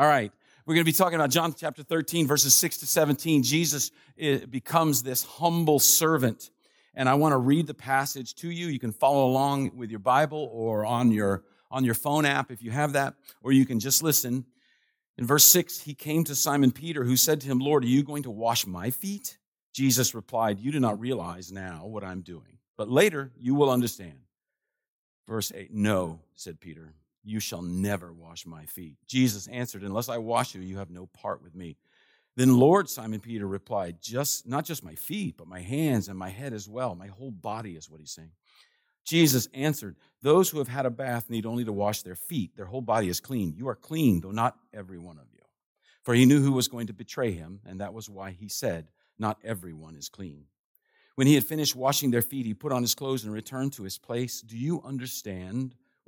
All right. We're going to be talking about John chapter 13, verses 6 to 17. Jesus eh, becomes this humble servant. And I want to read the passage to you. You can follow along with your Bible or on your, on your phone app if you have that, or you can just listen. In verse 6, he came to Simon Peter, who said to him, Lord, are you going to wash my feet? Jesus replied, You do not realize now what I'm doing, but later you will understand. Verse 8, No, said Peter, you shall never wash my feet. Jesus answered, Unless I wash you, you have no part with me. Then Lord, Simon Peter replied, just not just my feet, but my hands and my head as well. My whole body is what he's saying. Jesus answered, Those who have had a bath need only to wash their feet. Their whole body is clean. You are clean, though not every one of you. For he knew who was going to betray him, and that was why he said, Not everyone is clean. When he had finished washing their feet, he put on his clothes and returned to his place. Do you understand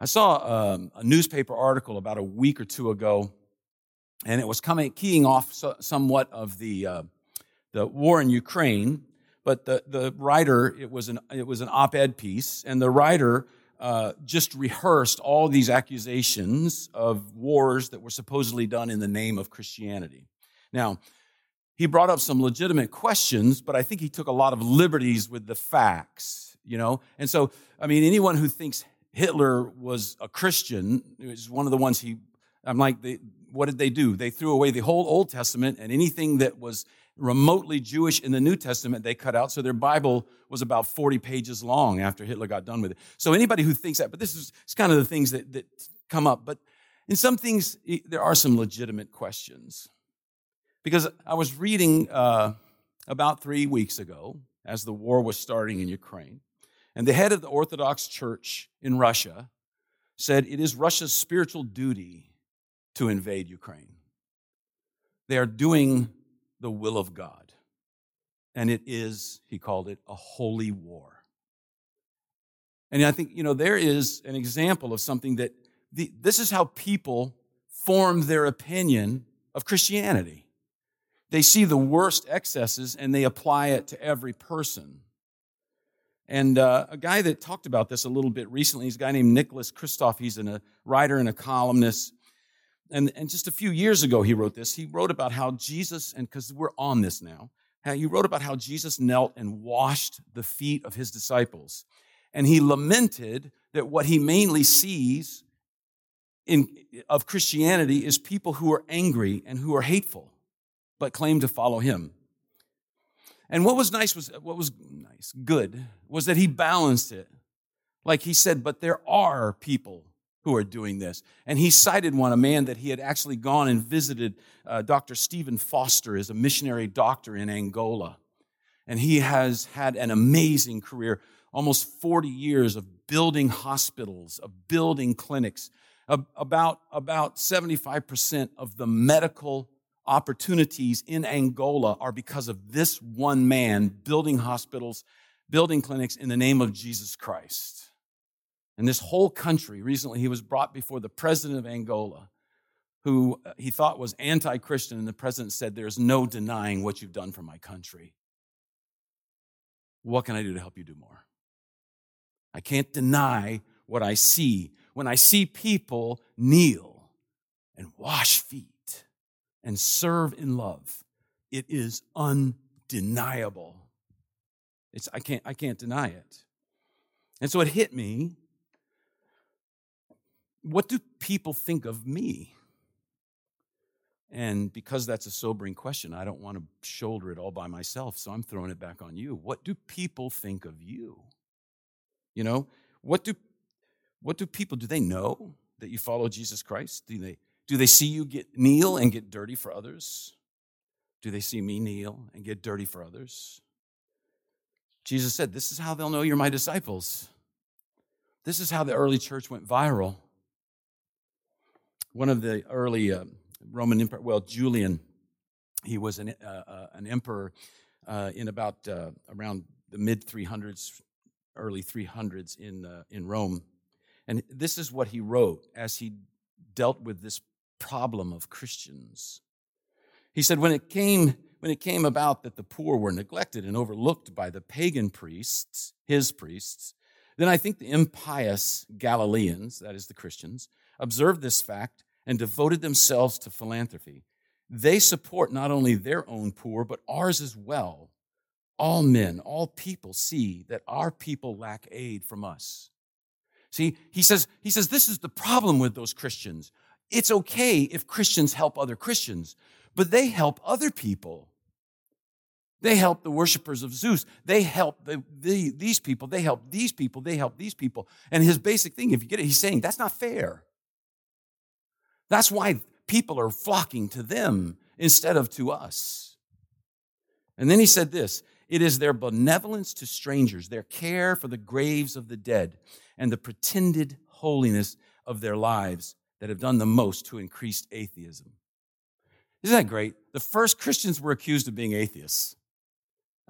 I saw um, a newspaper article about a week or two ago, and it was coming keying off so, somewhat of the uh, the war in Ukraine. But the the writer it was an it was an op-ed piece, and the writer uh, just rehearsed all these accusations of wars that were supposedly done in the name of Christianity. Now, he brought up some legitimate questions, but I think he took a lot of liberties with the facts, you know? And so, I mean, anyone who thinks Hitler was a Christian. It was one of the ones he, I'm like, they, what did they do? They threw away the whole Old Testament and anything that was remotely Jewish in the New Testament, they cut out. So their Bible was about 40 pages long after Hitler got done with it. So anybody who thinks that, but this is it's kind of the things that, that come up. But in some things, there are some legitimate questions. Because I was reading uh, about three weeks ago as the war was starting in Ukraine and the head of the Orthodox Church in Russia said it is Russia's spiritual duty to invade Ukraine. They are doing the will of God. And it is, he called it, a holy war. And I think, you know, there is an example of something that the, this is how people form their opinion of Christianity. They see the worst excesses and they apply it to every person. And uh, a guy that talked about this a little bit recently is a guy named Nicholas Kristof. He's a writer and a columnist. And, and just a few years ago, he wrote this. He wrote about how Jesus, and because we're on this now, how he wrote about how Jesus knelt and washed the feet of his disciples. And he lamented that what he mainly sees in, of Christianity is people who are angry and who are hateful, but claim to follow him. And what was nice was, what was nice, good, was that he balanced it. Like he said, but there are people who are doing this. And he cited one, a man that he had actually gone and visited, uh, Dr. Stephen Foster is a missionary doctor in Angola. And he has had an amazing career, almost 40 years of building hospitals, of building clinics. About, about 75% of the medical opportunities in Angola are because of this one man building hospitals, building clinics in the name of Jesus Christ. And this whole country, recently, he was brought before the president of Angola, who uh, he thought was anti Christian, and the president said, There's no denying what you've done for my country. What can I do to help you do more? I can't deny what I see. When I see people kneel and wash feet, and serve in love. It is undeniable. It's, I, can't, I can't deny it. And so it hit me. What do people think of me? And because that's a sobering question, I don't want to shoulder it all by myself, so I'm throwing it back on you. What do people think of you? You know, what do what do people do they know that you follow Jesus Christ? Do they do they see you get kneel and get dirty for others? Do they see me kneel and get dirty for others? Jesus said, This is how they'll know you're my disciples. This is how the early church went viral. One of the early uh, Roman Empire, well, Julian, he was an, uh, uh, an emperor uh, in about uh, around the mid 300s, early 300s in, uh, in Rome. And this is what he wrote as he dealt with this problem of Christians. He said, when it came, when it came about that the poor were neglected and overlooked by the pagan priests, his priests, then I think the impious Galileans, that is the Christians, observed this fact and devoted themselves to philanthropy. They support not only their own poor, but ours as well. All men, all people see that our people lack aid from us. See, he says, he says, this is the problem with those Christians. It's okay if Christians help other Christians, but they help other people. They help the worshipers of Zeus. They help the, the, these people. They help these people. They help these people. And his basic thing, if you get it, he's saying that's not fair. That's why people are flocking to them instead of to us. And then he said this it is their benevolence to strangers, their care for the graves of the dead, and the pretended holiness of their lives that have done the most to increase atheism. Isn't that great? The first Christians were accused of being atheists.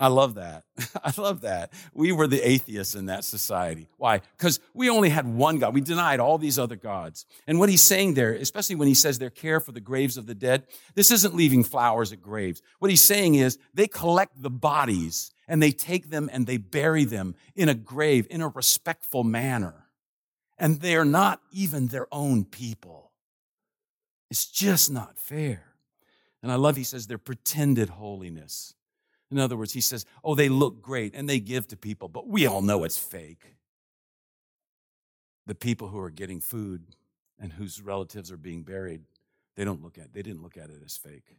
I love that. I love that. We were the atheists in that society. Why? Because we only had one God. We denied all these other gods. And what he's saying there, especially when he says their care for the graves of the dead, this isn't leaving flowers at graves. What he's saying is they collect the bodies and they take them and they bury them in a grave in a respectful manner. And they're not even their own people. It's just not fair. And I love, he says, their pretended holiness. In other words, he says, oh, they look great and they give to people, but we all know it's fake. The people who are getting food and whose relatives are being buried, they don't look at they didn't look at it as fake.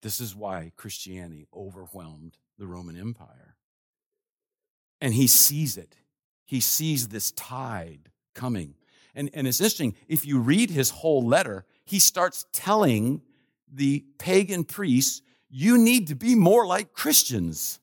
This is why Christianity overwhelmed the Roman Empire. And he sees it. He sees this tide coming. And, and it's interesting, if you read his whole letter, he starts telling the pagan priests you need to be more like Christians.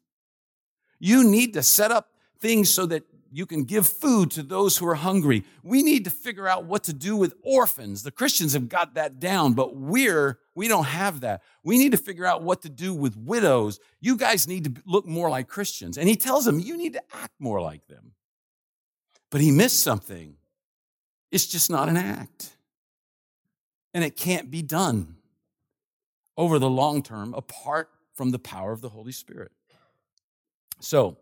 You need to set up things so that you can give food to those who are hungry. We need to figure out what to do with orphans. The Christians have got that down, but we're, we don't have that. We need to figure out what to do with widows. You guys need to look more like Christians. And he tells them, you need to act more like them. But he missed something. It's just not an act. And it can't be done over the long term apart from the power of the Holy Spirit. So,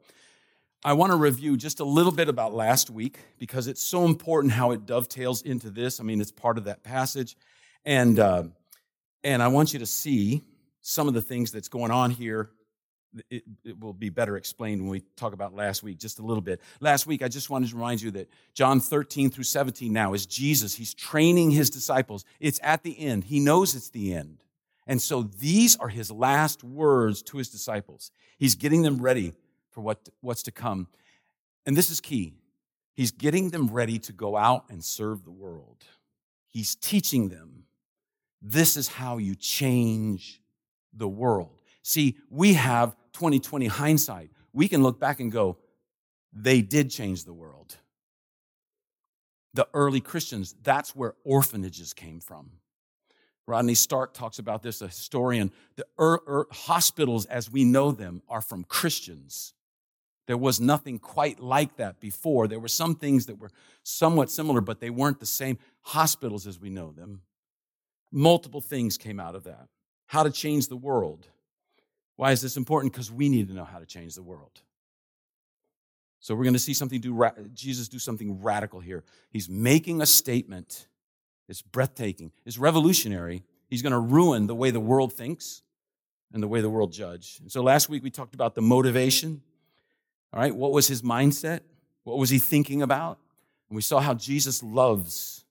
I want to review just a little bit about last week because it's so important how it dovetails into this. I mean, it's part of that passage. And, uh, and I want you to see some of the things that's going on here. It, it, will be better explained when we talk about last week just a little bit. Last week, I just wanted to remind you that John 13 through 17 now is Jesus. He's training his disciples. It's at the end. He knows it's the end. And so these are his last words to his disciples. He's getting them ready for what, what's to come. And this is key. He's getting them ready to go out and serve the world. He's teaching them this is how you change the world. See, we have 2020 hindsight. We can look back and go, they did change the world. The early Christians, that's where orphanages came from. Rodney Stark talks about this, a historian. The er, er, hospitals as we know them are from Christians. There was nothing quite like that before. There were some things that were somewhat similar, but they weren't the same hospitals as we know them. Multiple things came out of that. How to change the world. Why is this important? Because we need to know how to change the world. So we're going to see something do Jesus do something radical here. He's making a statement it's breathtaking. It's revolutionary. He's going to ruin the way the world thinks and the way the world judge. And so last week we talked about the motivation. All right, what was his mindset? What was he thinking about? And we saw how Jesus loves,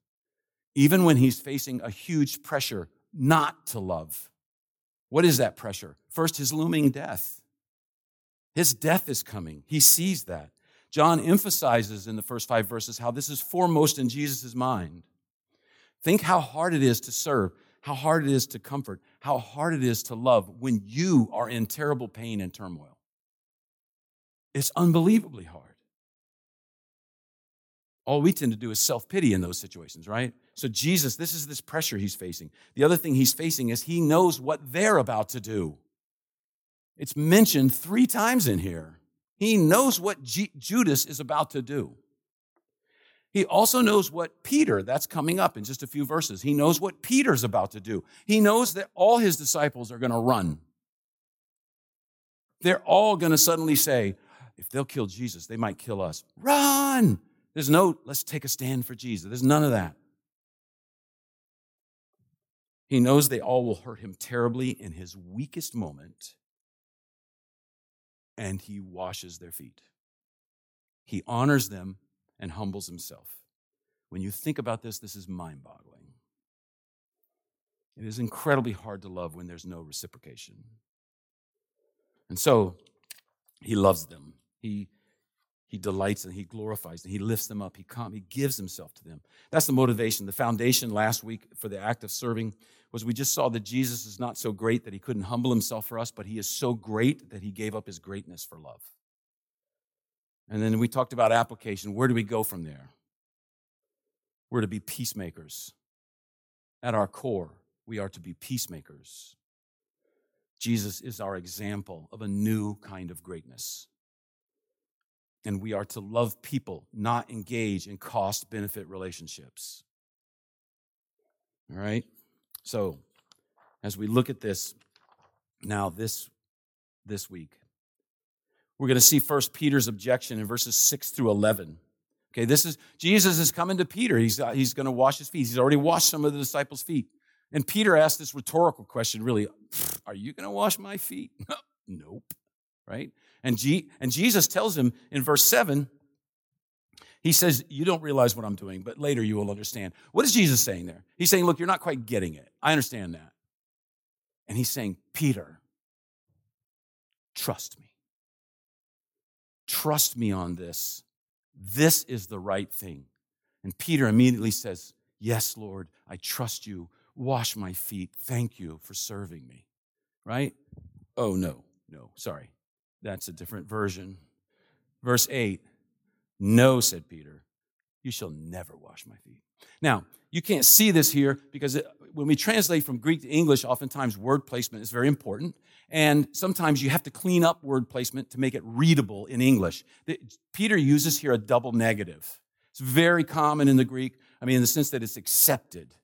even when he's facing a huge pressure not to love. What is that pressure? First, his looming death. His death is coming. He sees that. John emphasizes in the first five verses how this is foremost in Jesus' mind. Think how hard it is to serve, how hard it is to comfort, how hard it is to love when you are in terrible pain and turmoil. It's unbelievably hard. All we tend to do is self pity in those situations, right? So, Jesus, this is this pressure he's facing. The other thing he's facing is he knows what they're about to do. It's mentioned three times in here. He knows what G- Judas is about to do. He also knows what Peter, that's coming up in just a few verses. He knows what Peter's about to do. He knows that all his disciples are going to run. They're all going to suddenly say, if they'll kill Jesus, they might kill us. Run! There's no, let's take a stand for Jesus. There's none of that. He knows they all will hurt him terribly in his weakest moment, and he washes their feet. He honors them and humbles himself. When you think about this, this is mind boggling. It is incredibly hard to love when there's no reciprocation. And so he loves them. He he delights and he glorifies and he lifts them up. He com- he gives himself to them. That's the motivation. The foundation last week for the act of serving was we just saw that Jesus is not so great that he couldn't humble himself for us, but he is so great that he gave up his greatness for love. And then we talked about application. Where do we go from there? We're to be peacemakers. At our core, we are to be peacemakers. Jesus is our example of a new kind of greatness and we are to love people, not engage in cost benefit relationships. All right? So, as we look at this now this this week, we're going to see first Peter's objection in verses 6 through 11. Okay, this is Jesus is coming to Peter. He's, uh, he's going to wash his feet. He's already washed some of the disciples' feet. And Peter asked this rhetorical question really, are you going to wash my feet? nope. Right? And, G- and Jesus tells him in verse 7, he says, You don't realize what I'm doing, but later you will understand. What is Jesus saying there? He's saying, Look, you're not quite getting it. I understand that. And he's saying, Peter, trust me. Trust me on this. This is the right thing. And Peter immediately says, Yes, Lord, I trust you. Wash my feet. Thank you for serving me. Right? Oh, no, no, sorry. That's a different version. Verse 8 No, said Peter, you shall never wash my feet. Now, you can't see this here because it, when we translate from Greek to English, oftentimes word placement is very important. And sometimes you have to clean up word placement to make it readable in English. Peter uses here a double negative. It's very common in the Greek, I mean, in the sense that it's accepted.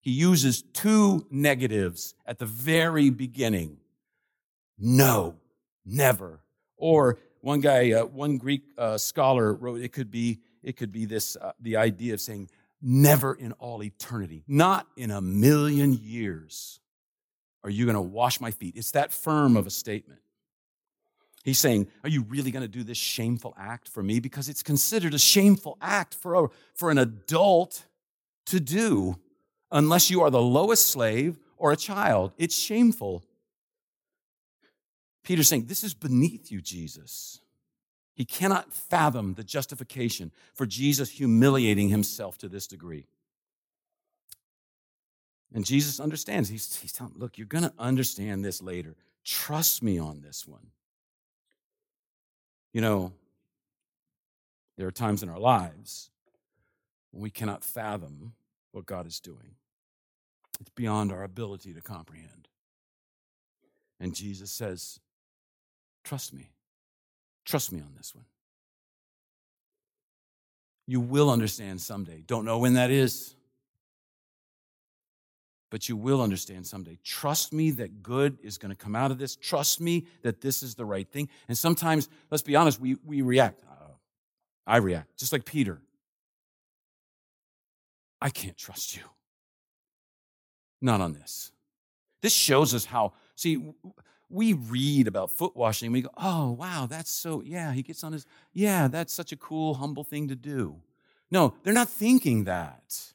He uses two negatives at the very beginning no never. Or one guy, uh, one Greek uh, scholar wrote, it could be, it could be this, uh, the idea of saying, never in all eternity, not in a million years are you going to wash my feet. It's that firm of a statement. He's saying, Are you really going to do this shameful act for me? Because it's considered a shameful act for, a, for an adult to do unless you are the lowest slave or a child. It's shameful. Peter's saying, This is beneath you, Jesus. He cannot fathom the justification for Jesus humiliating himself to this degree. And Jesus understands. He's, he's telling Look, you're going to understand this later. Trust me on this one. You know, there are times in our lives when we cannot fathom what God is doing, it's beyond our ability to comprehend. And Jesus says, Trust me. Trust me on this one. You will understand someday. Don't know when that is, but you will understand someday. Trust me that good is going to come out of this. Trust me that this is the right thing. And sometimes, let's be honest, we, we react. Uh, I react, just like Peter. I can't trust you. Not on this. This shows us how, see, we read about foot washing we go, oh, wow, that's so, yeah, he gets on his, yeah, that's such a cool, humble thing to do. No, they're not thinking that.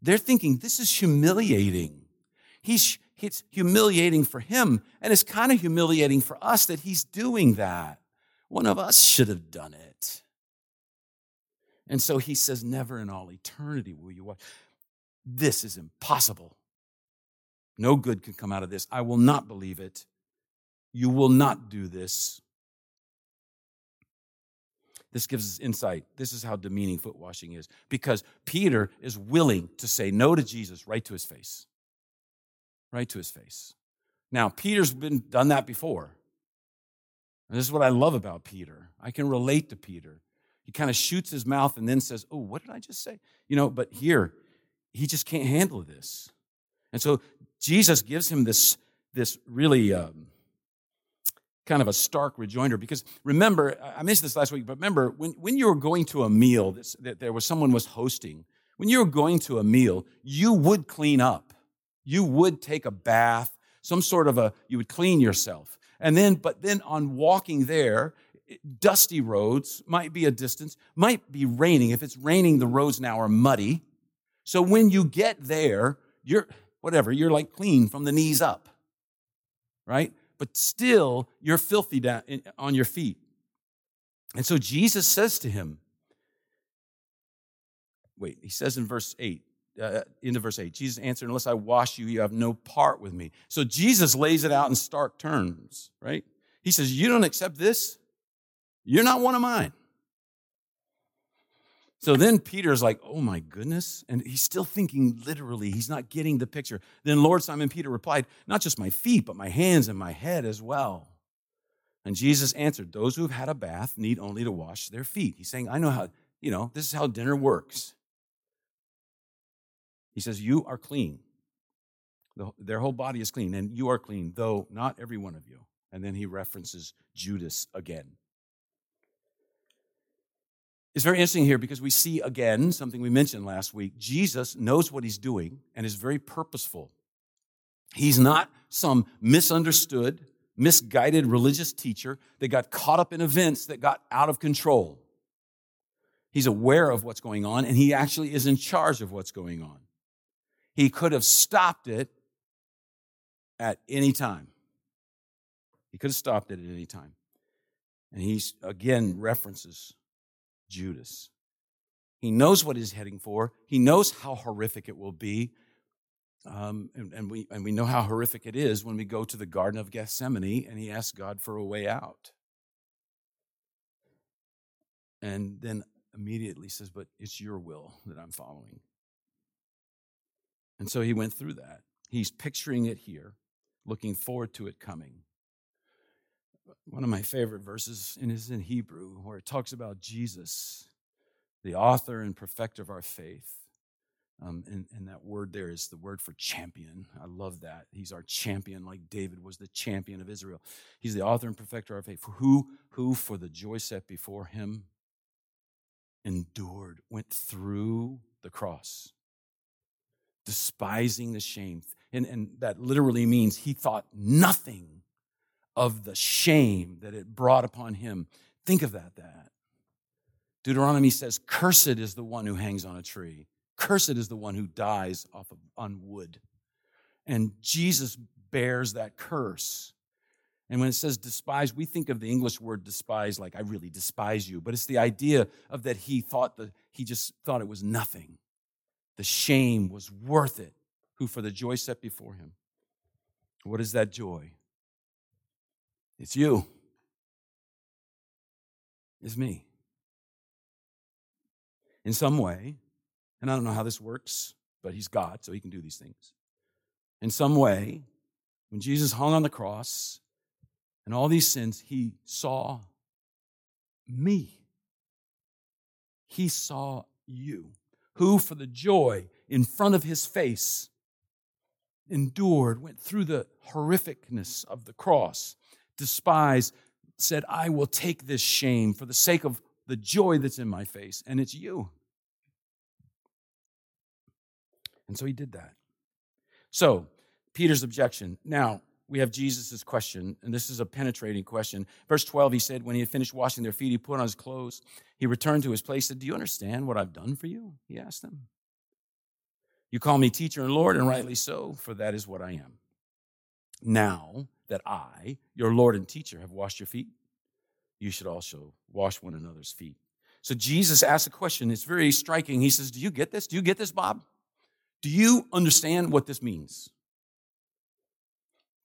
They're thinking this is humiliating. He's, it's humiliating for him, and it's kind of humiliating for us that he's doing that. One of us should have done it. And so he says, Never in all eternity will you watch. This is impossible. No good can come out of this. I will not believe it. You will not do this. This gives us insight. This is how demeaning foot washing is because Peter is willing to say no to Jesus right to his face. Right to his face. Now, Peter's been done that before. And this is what I love about Peter. I can relate to Peter. He kind of shoots his mouth and then says, Oh, what did I just say? You know, but here, he just can't handle this. And so Jesus gives him this, this really um, kind of a stark rejoinder because remember, I mentioned this last week, but remember when, when you were going to a meal this, that there was someone was hosting, when you were going to a meal, you would clean up. You would take a bath, some sort of a, you would clean yourself. And then, but then on walking there, dusty roads might be a distance, might be raining. If it's raining, the roads now are muddy. So when you get there, you're, whatever, you're like clean from the knees up, right? but still you're filthy down on your feet. And so Jesus says to him, wait, he says in verse 8, uh, into verse 8, Jesus answered, Unless I wash you, you have no part with me. So Jesus lays it out in stark terms, right? He says, You don't accept this? You're not one of mine. So then Peter's like, oh my goodness. And he's still thinking literally. He's not getting the picture. Then Lord Simon Peter replied, not just my feet, but my hands and my head as well. And Jesus answered, those who have had a bath need only to wash their feet. He's saying, I know how, you know, this is how dinner works. He says, You are clean. their whole body is clean, and you are clean, though not every one of you. And then he references Judas again. It's very interesting here because we see again something we mentioned last week. Jesus knows what he's doing and is very purposeful. He's not some misunderstood, misguided religious teacher that got caught up in events that got out of control. He's aware of what's going on and he actually is in charge of what's going on. He could have stopped it at any time. He could have stopped it at any time. And he again references Judas. He knows what he's heading for. He knows how horrific it will be. Um, and, and, we, and we know how horrific it is when we go to the Garden of Gethsemane and he asks God for a way out. And then immediately says, But it's your will that I'm following. And so he went through that. He's picturing it here, looking forward to it coming one of my favorite verses and is in Hebrew where it talks about Jesus, the author and perfecter of our faith. Um, and, and that word there is the word for champion. I love that. He's our champion, like David was the champion of Israel. He's the author and perfecter of our faith. Who, who for the joy set before him, endured, went through the cross, despising the shame. And, and that literally means he thought nothing of the shame that it brought upon him. Think of that, that. Deuteronomy says, Cursed is the one who hangs on a tree. Cursed is the one who dies off of, on wood. And Jesus bears that curse. And when it says despise, we think of the English word despise like I really despise you, but it's the idea of that he thought that he just thought it was nothing. The shame was worth it, who for the joy set before him. What is that joy? It's you. It's me. In some way, and I don't know how this works, but he's God, so he can do these things. In some way, when Jesus hung on the cross and all these sins, he saw me. He saw you, who for the joy in front of his face endured, went through the horrificness of the cross, despise, said, I will take this shame for the sake of the joy that's in my face, and it's you. And so he did that. So, Peter's objection. Now, we have Jesus' question, and this is a penetrating question. Verse 12, he said, When he had finished washing their feet, he put on his clothes. He returned to his place, said, Do you understand what I've done for you? He asked them. You call me teacher and Lord, and rightly so, for that is what I am. Now, that I, your Lord and teacher, have washed your feet, you should also wash one another's feet. So Jesus asks a question. It's very striking. He says, Do you get this? Do you get this, Bob? Do you understand what this means?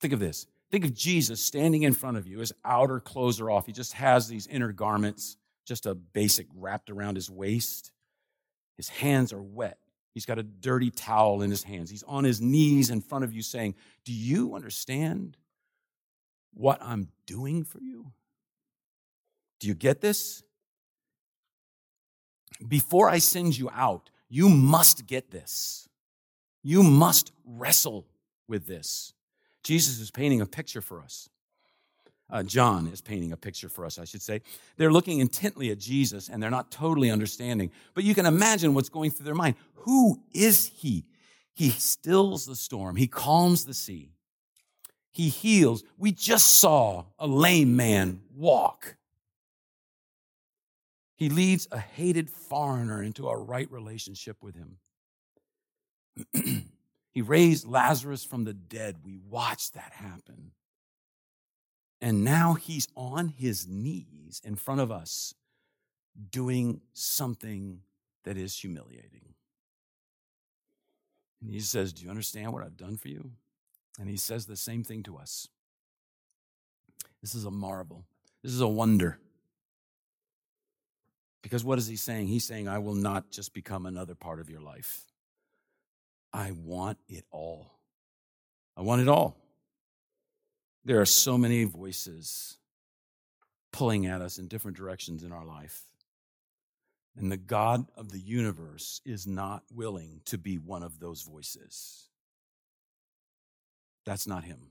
Think of this. Think of Jesus standing in front of you. His outer clothes are off. He just has these inner garments, just a basic wrapped around his waist. His hands are wet. He's got a dirty towel in his hands. He's on his knees in front of you saying, Do you understand what I'm doing for you? Do you get this? Before I send you out, you must get this. You must wrestle with this. Jesus is painting a picture for us. Uh, John is painting a picture for us, I should say. They're looking intently at Jesus and they're not totally understanding, but you can imagine what's going through their mind. Who is he? He stills the storm, he calms the sea, he heals. We just saw a lame man walk. He leads a hated foreigner into a right relationship with him. he raised Lazarus from the dead. We watched that happen. And now he's on his knees in front of us doing something that is humiliating. And he says, Do you understand what I've done for you? And he says the same thing to us. This is a marvel. This is a wonder. Because what is he saying? He's saying, I will not just become another part of your life. I want it all. I want it all. There are so many voices pulling at us in different directions in our life. And the God of the universe is not willing to be one of those voices. That's not Him.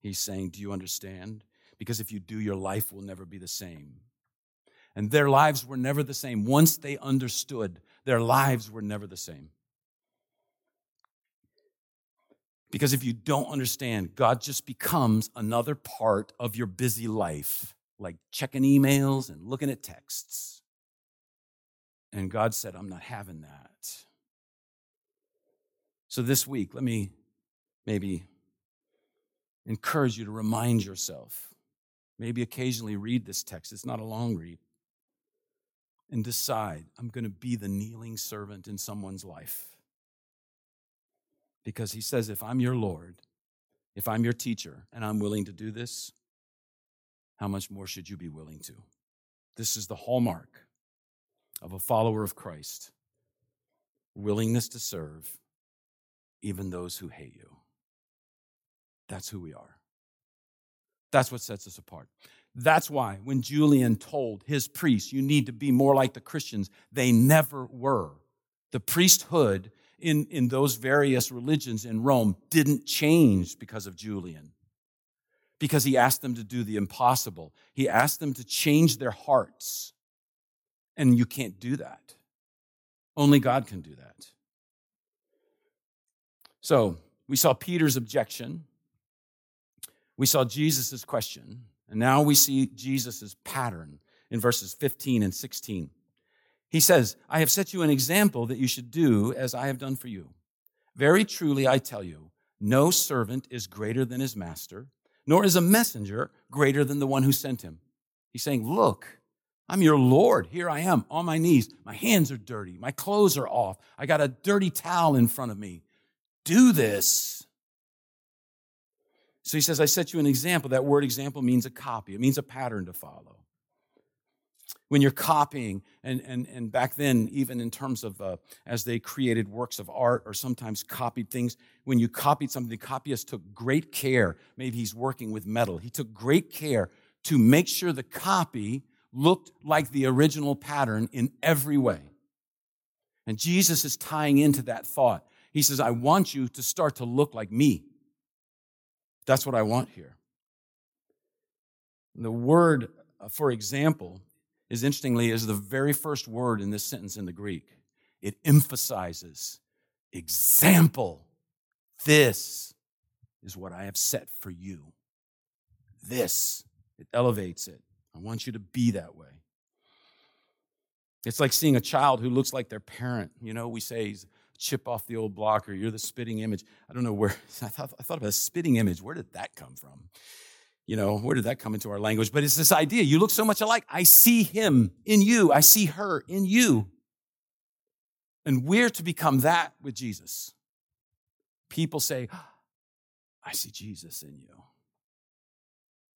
He's saying, Do you understand? Because if you do, your life will never be the same. And their lives were never the same. Once they understood, their lives were never the same. Because if you don't understand, God just becomes another part of your busy life, like checking emails and looking at texts. And God said, I'm not having that. So this week, let me maybe encourage you to remind yourself. Maybe occasionally read this text, it's not a long read. And decide, I'm going to be the kneeling servant in someone's life because he says, if I'm your Lord, if I'm your teacher, and I'm willing to do this, how much more should you be willing to? This is the hallmark of a follower of Christ willingness to serve even those who hate you. That's who we are. That's what sets us apart. That's why when Julian told his priests, you need to be more like the Christians, they never were. The priesthood in, in those various religions in Rome didn't change because of Julian, because he asked them to do the impossible. He asked them to change their hearts. And you can't do that. Only God can do that. So we saw Peter's objection. We saw Jesus' question. And now we see Jesus' pattern in verses 15 and 16. He says, I have set you an example that you should do as I have done for you. Very truly, I tell you, no servant is greater than his master, nor is a messenger greater than the one who sent him. He's saying, Look, I'm your Lord. Here I am on my knees. My hands are dirty. My clothes are off. I got a dirty towel in front of me. Do this. So he says, I set you an example. That word example means a copy, it means a pattern to follow when you're copying, and, and, and back then, even in terms of uh, as they created works of art or sometimes copied things, when you copied something, the copyist took great care. Maybe he's working with metal. He took great care to make sure the copy looked like the original pattern in every way. And Jesus is tying into that thought. He says, I want you to start to look like me. That's what I want here. The word, uh, for example, is interestingly is the very first word in this sentence in the Greek. It emphasizes example. This is what I have set for you. This, it elevates it. I want you to be that way. It's like seeing a child who looks like their parent. You know, we say chip off the old block or you're the spitting image. I don't know where, I thought, I thought about a spitting image. Where did that come from? you know, where did that come into our language? But it's this idea you look so much alike. I see him in you, I see her in you. And we're to become that with Jesus. People say, ah, I see Jesus in you.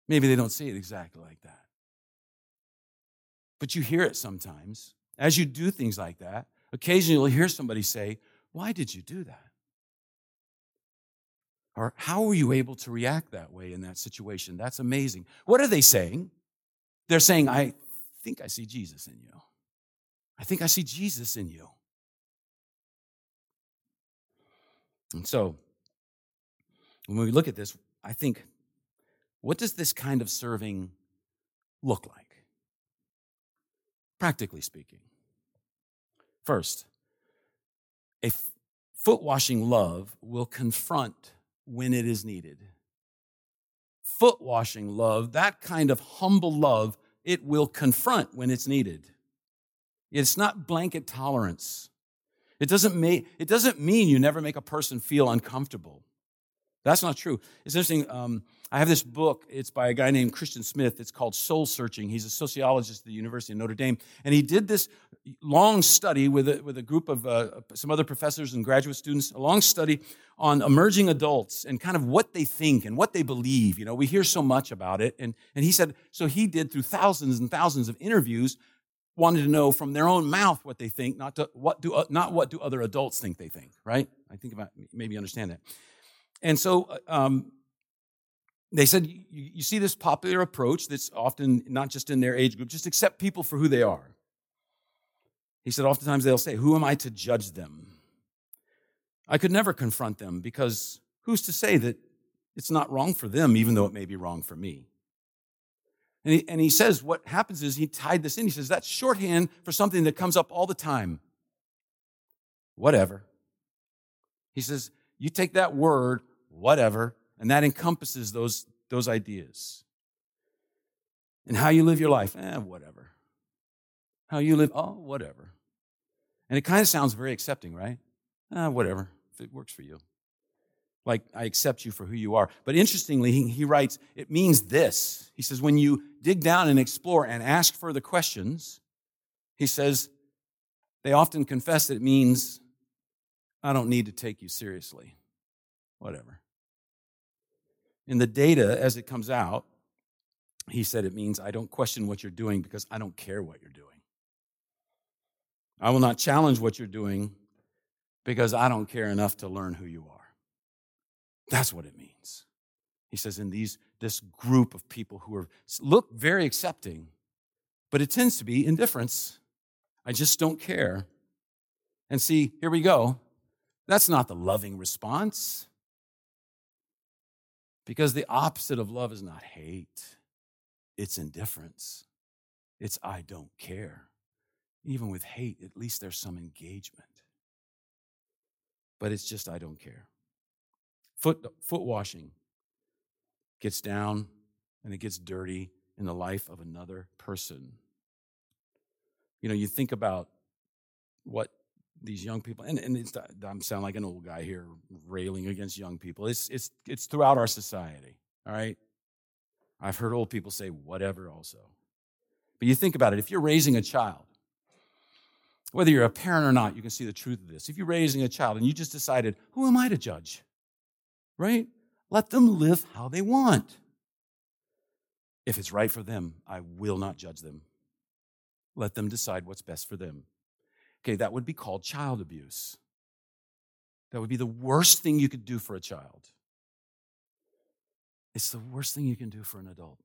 Maybe they don't see it exactly like that. But you hear it sometimes. As you do things like that, occasionally you'll hear somebody say, Why did you do that? Or how were you able to react that way in that situation? That's amazing. What are they saying? They're saying, I think I see Jesus in you. I think I see Jesus in you. And so, when we look at this, I think, what does this kind of serving look like? Practically speaking. First, a foot washing love will confront when it is needed. Foot washing love, that kind of humble love, it will confront when it's needed. It's not blanket tolerance. It doesn't, make, it doesn't mean you never make a person feel uncomfortable. That's not true. It's interesting. Um, I have this book. It's by a guy named Christian Smith. It's called Soul Searching. He's a sociologist at the University of Notre Dame. And he did this long study with a, with a group of uh, some other professors and graduate students, a long study on emerging adults and kind of what they think and what they believe. You know, we hear so much about it. And, and he said, so he did through thousands and thousands of interviews, wanted to know from their own mouth what they think, not, to, what do, not what do other adults think they think, right? I think about, maybe understand that. And so uh, um, they said, you, you see this popular approach that's often not just in their age group, just accept people for who they are. He said, oftentimes they'll say, Who am I to judge them? I could never confront them because who's to say that it's not wrong for them, even though it may be wrong for me? And he, and he says, What happens is he tied this in. He says, That's shorthand for something that comes up all the time. Whatever. He says, You take that word, whatever, and that encompasses those, those ideas. And how you live your life, eh, whatever. How you live, oh, whatever. And it kind of sounds very accepting, right? Ah, whatever, if it works for you. Like, I accept you for who you are. But interestingly, he, he writes, it means this. He says, when you dig down and explore and ask further questions, he says, they often confess that it means, I don't need to take you seriously. Whatever. In the data, as it comes out, he said it means I don't question what you're doing because I don't care what you're doing. I will not challenge what you're doing because I don't care enough to learn who you are. That's what it means. He says, in these, this group of people who are, look very accepting, but it tends to be indifference. I just don't care. And see, here we go. That's not the loving response. Because the opposite of love is not hate, it's indifference. It's I don't care. Even with hate, at least there's some engagement. But it's just I don't care. Foot, foot washing gets down and it gets dirty in the life of another person. You know, you think about what these young people, and, and it's, I'm sound like an old guy here railing against young people. It's, it's, it's throughout our society, all right? I've heard old people say whatever also. But you think about it, if you're raising a child, whether you're a parent or not, you can see the truth of this. If you're raising a child and you just decided, who am I to judge? Right? Let them live how they want. If it's right for them, I will not judge them. Let them decide what's best for them. Okay, that would be called child abuse. That would be the worst thing you could do for a child. It's the worst thing you can do for an adult.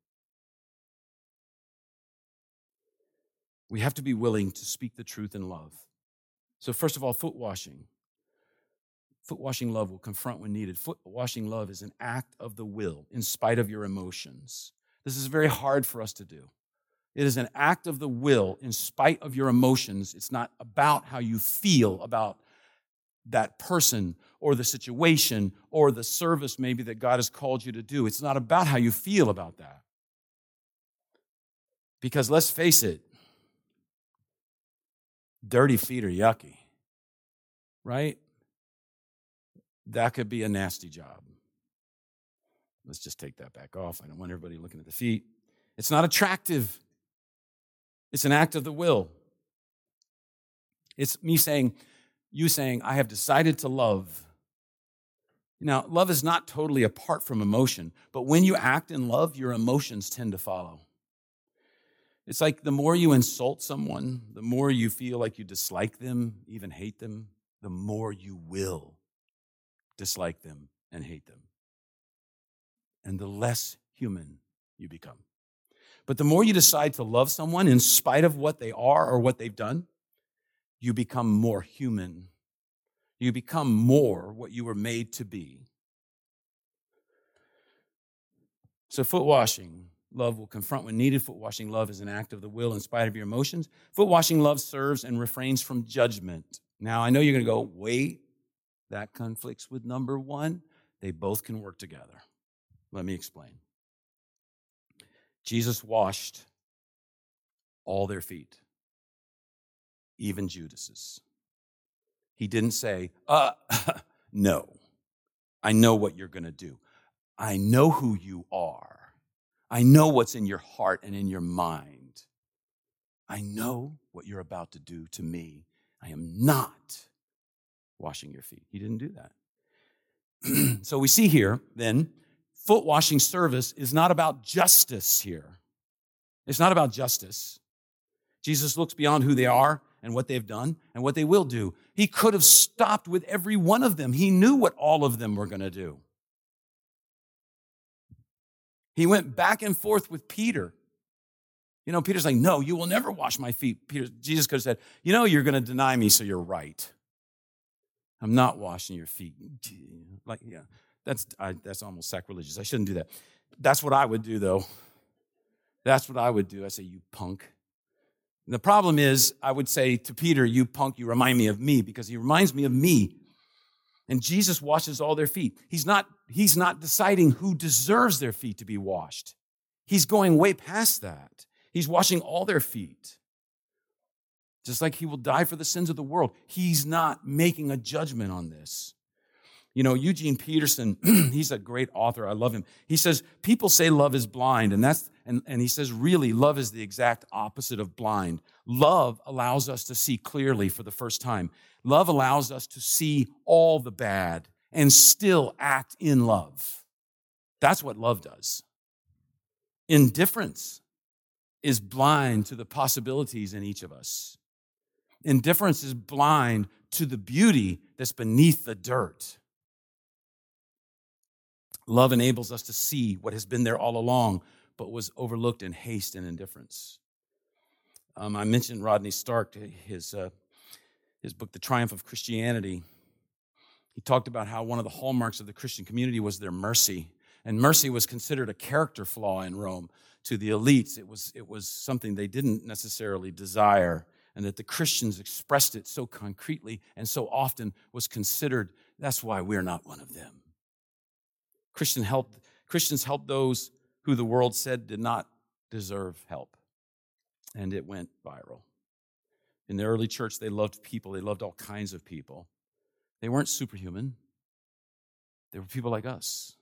We have to be willing to speak the truth in love. So, first of all, foot washing. Foot washing love will confront when needed. Foot washing love is an act of the will in spite of your emotions. This is very hard for us to do. It is an act of the will in spite of your emotions. It's not about how you feel about that person or the situation or the service maybe that God has called you to do. It's not about how you feel about that. Because let's face it, dirty feet are yucky, right? That could be a nasty job. Let's just take that back off. I don't want everybody looking at the feet. It's not attractive. It's an act of the will. It's me saying, you saying, I have decided to love. Now, love is not totally apart from emotion, but when you act in love, your emotions tend to follow. It's like the more you insult someone, the more you feel like you dislike them, even hate them, the more you will dislike them and hate them. And the less human you become. But the more you decide to love someone in spite of what they are or what they've done, you become more human. You become more what you were made to be. So, foot washing love will confront when needed. Foot washing love is an act of the will in spite of your emotions. Foot washing love serves and refrains from judgment. Now, I know you're going to go, wait, that conflicts with number one. They both can work together. Let me explain. Jesus washed all their feet, even Judas's. He didn't say, uh, no, I know what you're going to do. I know who you are. I know what's in your heart and in your mind. I know what you're about to do to me. I am not washing your feet. He didn't do that. so we see here then, foot washing service is not about justice here. It's not about justice. Jesus looks beyond who they are and what they've done and what they will do. He could have stopped with every one of them. He knew what all of them were going to do. He went back and forth with Peter. You know, Peter's like, No, you will never wash my feet. Peter, Jesus could have said, You know, you're going to deny me, so you're right. I'm not washing your feet. Like, yeah, that's, I, that's almost sacrilegious. I shouldn't do that. That's what I would do, though. That's what I would do. I say, You punk. And the problem is, I would say to Peter, You punk, you remind me of me because he reminds me of me and Jesus washes all their feet. He's not, he's not deciding who deserves their feet to be washed. He's going way past that. He's washing all their feet. Just like he will die for the sins of the world. He's not making a judgment on this. You know, Eugene Peterson, he's a great author. I love him. He says, People say love is blind, and that's and, and he says, really, love is the exact opposite of blind. Love allows us to see clearly for the first time. Love allows us to see all the bad and still act in love. That's what love does. Indifference is blind to the possibilities in each of us. Indifference is blind to the beauty that's beneath the dirt. Love enables us to see what has been there all along, but was overlooked in haste and indifference. Um, I mentioned Rodney Stark, his, uh, his book, The Triumph of Christianity. He talked about how one of the hallmarks of the Christian community was their mercy. And mercy was considered a character flaw in Rome. To the elites, it was, it was something they didn't necessarily desire. And that the Christians expressed it so concretely and so often was considered, that's why we're not one of them. Christian help, Christians helped those who the world said did not deserve help. And it went viral. In the early church, they loved people, they loved all kinds of people. They weren't superhuman, they were people like us.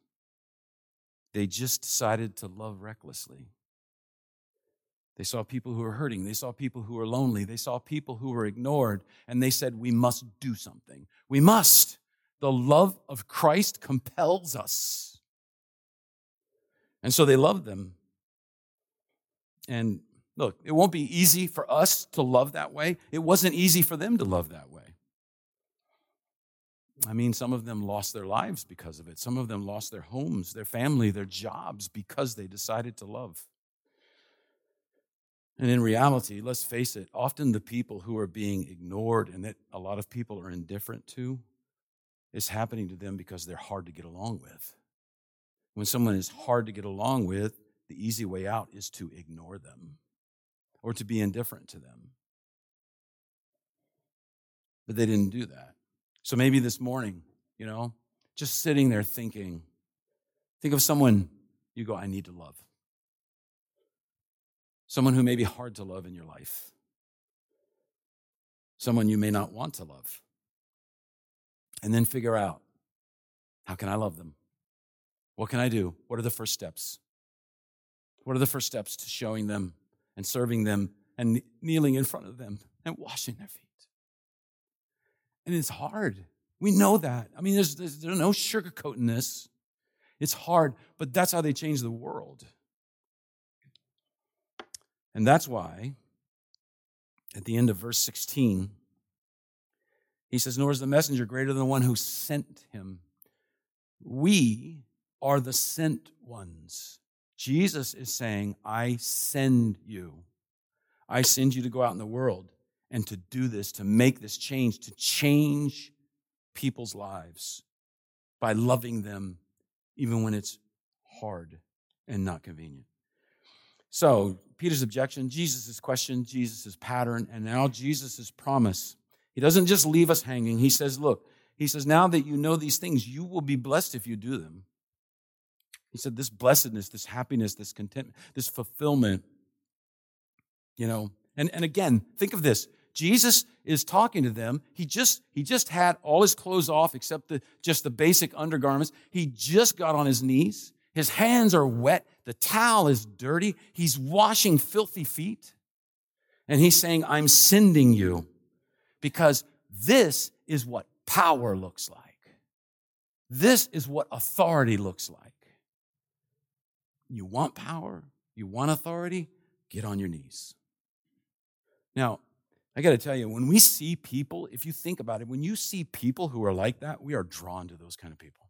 They just decided to love recklessly. They saw people who were hurting. They saw people who were lonely. They saw people who were ignored. And they said, We must do something. We must. The love of Christ compels us. And so they loved them. And look, it won't be easy for us to love that way. It wasn't easy for them to love that way. I mean, some of them lost their lives because of it. Some of them lost their homes, their family, their jobs because they decided to love. And in reality, let's face it, often the people who are being ignored and that a lot of people are indifferent to is happening to them because they're hard to get along with. When someone is hard to get along with, the easy way out is to ignore them or to be indifferent to them. But they didn't do that. So maybe this morning, you know, just sitting there thinking, think of someone you go, I need to love. Someone who may be hard to love in your life. Someone you may not want to love and then figure out how can I love them? What can I do? What are the first steps? What are the first steps to showing them and serving them and kneeling in front of them and washing their feet? And it's hard. We know that. I mean, there's, there's, there's no sugarcoating this. It's hard, but that's how they change the world. And that's why, at the end of verse 16, he says, Nor is the messenger greater than the one who sent him. We are the sent ones. Jesus is saying, I send you. I send you to go out in the world and to do this, to make this change, to change people's lives by loving them even when it's hard and not convenient. So, Peter's objection, Jesus' question, Jesus' pattern, and now Jesus' promise. He doesn't just leave us hanging. He says, Look, he says, now that you know these things, you will be blessed if you do them. He said, This blessedness, this happiness, this contentment, this fulfillment, you know. And, and again, think of this. Jesus is talking to them. He just, he just had all his clothes off except the, just the basic undergarments. He just got on his knees. His hands are wet. The towel is dirty. He's washing filthy feet. And he's saying, I'm sending you because this is what power looks like. This is what authority looks like. You want power? You want authority? Get on your knees. Now, I got to tell you, when we see people, if you think about it, when you see people who are like that, we are drawn to those kind of people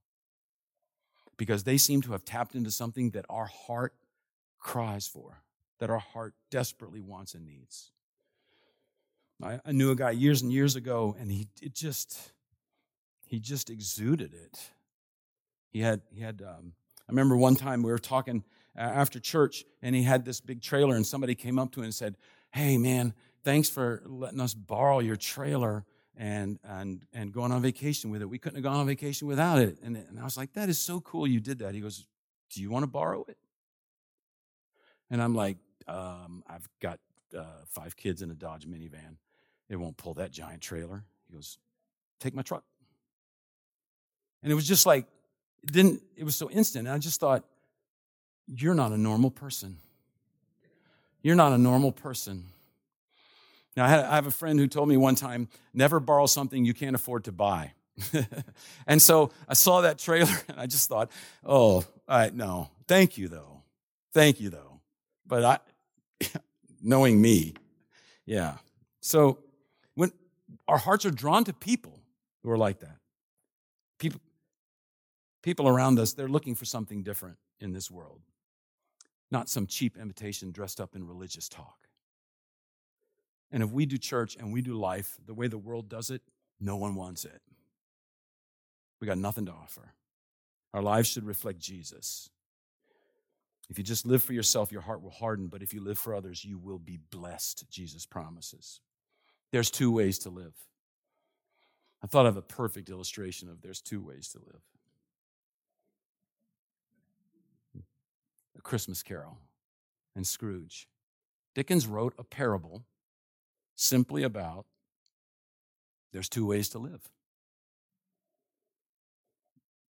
because they seem to have tapped into something that our heart cries for, that our heart desperately wants and needs. I, I knew a guy years and years ago, and he it just he just exuded it. He had he had. Um, I remember one time we were talking after church, and he had this big trailer, and somebody came up to him and said, "Hey, man, thanks for letting us borrow your trailer." and and and going on vacation with it. We couldn't have gone on vacation without it. And, and I was like, that is so cool you did that. He goes, Do you want to borrow it? And I'm like, um, I've got uh, five kids in a Dodge minivan. It won't pull that giant trailer. He goes, Take my truck. And it was just like, it didn't, it was so instant. And I just thought, You're not a normal person. You're not a normal person. Now, I, had, I have a friend who told me one time never borrow something you can't afford to buy. and so I saw that trailer and I just thought, oh, I, no, thank you though. Thank you though. But I, knowing me, yeah. So our hearts are drawn to people who are like that, people, people around us, they're looking for something different in this world, not some cheap imitation dressed up in religious talk. And if we do church and we do life the way the world does it, no one wants it. We got nothing to offer. Our lives should reflect Jesus. If you just live for yourself, your heart will harden, but if you live for others, you will be blessed, Jesus promises. There's two ways to live. I thought of a perfect illustration of there's two ways to live. A Christmas Carol and Scrooge. Dickens wrote a parable simply about there's two ways to live.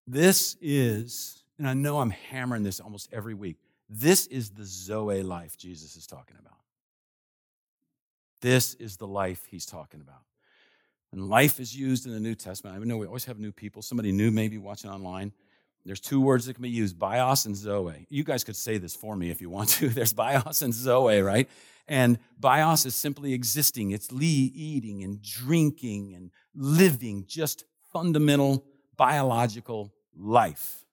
This is, and I know I'm hammering this almost every week, this is the Zoe life Jesus is talking about. This is the life he's talking about. And life is used in the New Testament. I know we always have new people, somebody new maybe watching online. There's two words that can be used bios and zoe. You guys could say this for me if you want to. There's bios and zoe, right? And bios is simply existing. It's eating and drinking and living, just fundamental biological life.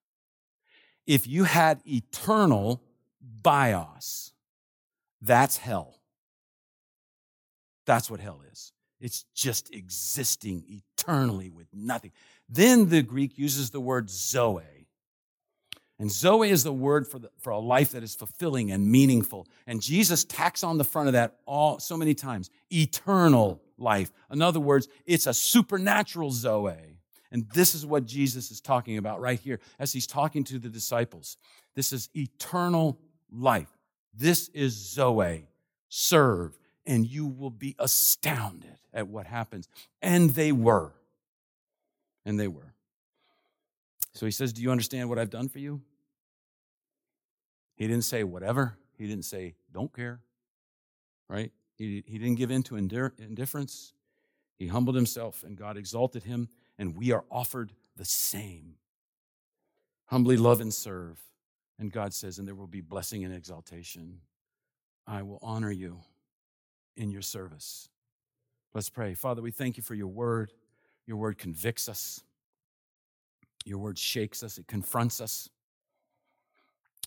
If you had eternal bios, that's hell. That's what hell is. It's just existing eternally with nothing. Then the Greek uses the word zoe and Zoe is the word for, the, for a life that is fulfilling and meaningful. And Jesus tacks on the front of that all so many times eternal life. In other words, it's a supernatural Zoe. And this is what Jesus is talking about right here as he's talking to the disciples. This is eternal life. This is Zoe. Serve, and you will be astounded at what happens. And they were. And they were. So he says, Do you understand what I've done for you? He didn't say whatever. He didn't say don't care, right? He, he didn't give in to indifference. He humbled himself, and God exalted him, and we are offered the same. Humbly love and serve. And God says, and there will be blessing and exaltation. I will honor you in your service. Let's pray. Father, we thank you for your word. Your word convicts us. Your word shakes us. It confronts us.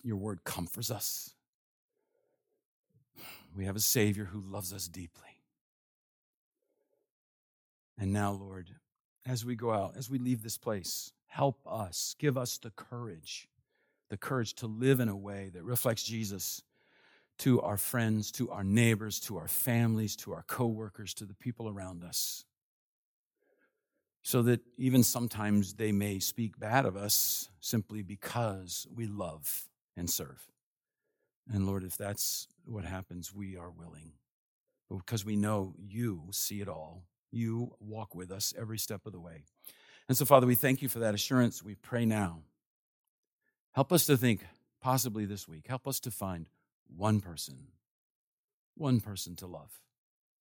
Your word comforts us. We have a Savior who loves us deeply. And now, Lord, as we go out, as we leave this place, help us, give us the courage, the courage to live in a way that reflects Jesus to our friends, to our neighbors, to our families, to our coworkers, to the people around us. So that even sometimes they may speak bad of us simply because we love and serve. And Lord, if that's what happens, we are willing. Because we know you see it all. You walk with us every step of the way. And so, Father, we thank you for that assurance. We pray now. Help us to think, possibly this week, help us to find one person, one person to love.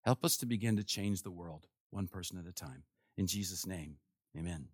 Help us to begin to change the world one person at a time. In Jesus' name, amen.